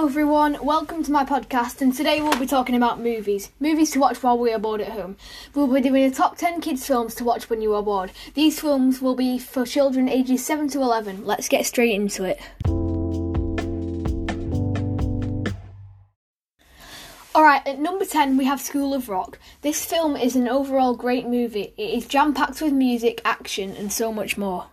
Hello, everyone. Welcome to my podcast, and today we'll be talking about movies. Movies to watch while we are bored at home. We'll be doing a top 10 kids' films to watch when you are bored. These films will be for children ages 7 to 11. Let's get straight into it. Alright, at number 10 we have School of Rock. This film is an overall great movie. It is jam packed with music, action, and so much more.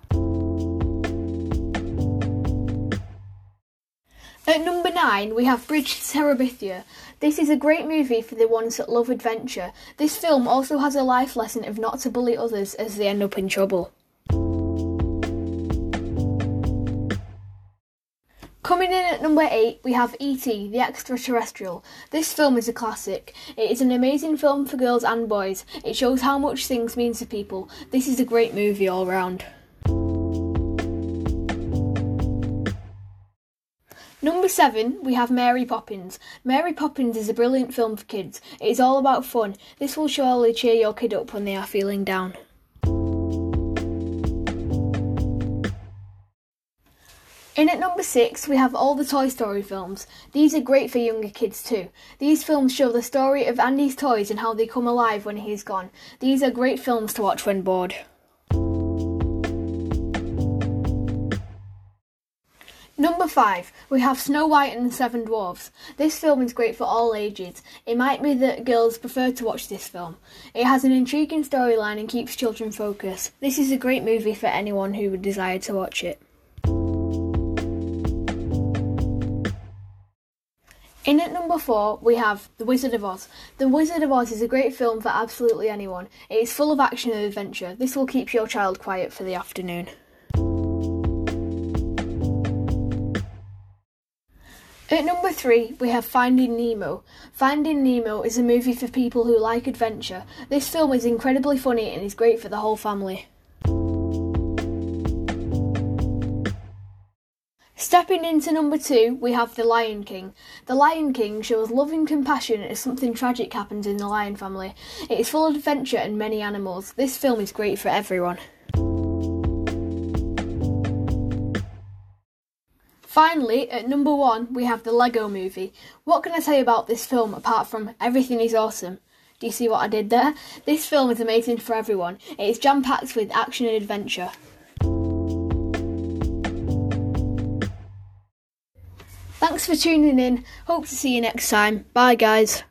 At number 9 we have Bridge to Terabithia. This is a great movie for the ones that love adventure. This film also has a life lesson of not to bully others as they end up in trouble. Coming in at number 8, we have E.T., the Extraterrestrial. This film is a classic. It is an amazing film for girls and boys. It shows how much things mean to people. This is a great movie all round. Number seven, we have Mary Poppins. Mary Poppins is a brilliant film for kids. It is all about fun. This will surely cheer your kid up when they are feeling down. In at number six, we have all the Toy Story films. These are great for younger kids too. These films show the story of Andy's toys and how they come alive when he is gone. These are great films to watch when bored. Number 5, we have Snow White and the Seven Dwarfs. This film is great for all ages. It might be that girls prefer to watch this film. It has an intriguing storyline and keeps children focused. This is a great movie for anyone who would desire to watch it. In at number 4, we have The Wizard of Oz. The Wizard of Oz is a great film for absolutely anyone. It is full of action and adventure. This will keep your child quiet for the afternoon. At number three, we have Finding Nemo. Finding Nemo is a movie for people who like adventure. This film is incredibly funny and is great for the whole family. Stepping into number two, we have The Lion King. The Lion King shows love and compassion as something tragic happens in the lion family. It is full of adventure and many animals. This film is great for everyone. Finally, at number one, we have the Lego movie. What can I say about this film apart from everything is awesome? Do you see what I did there? This film is amazing for everyone. It is jam packed with action and adventure. Thanks for tuning in. Hope to see you next time. Bye, guys.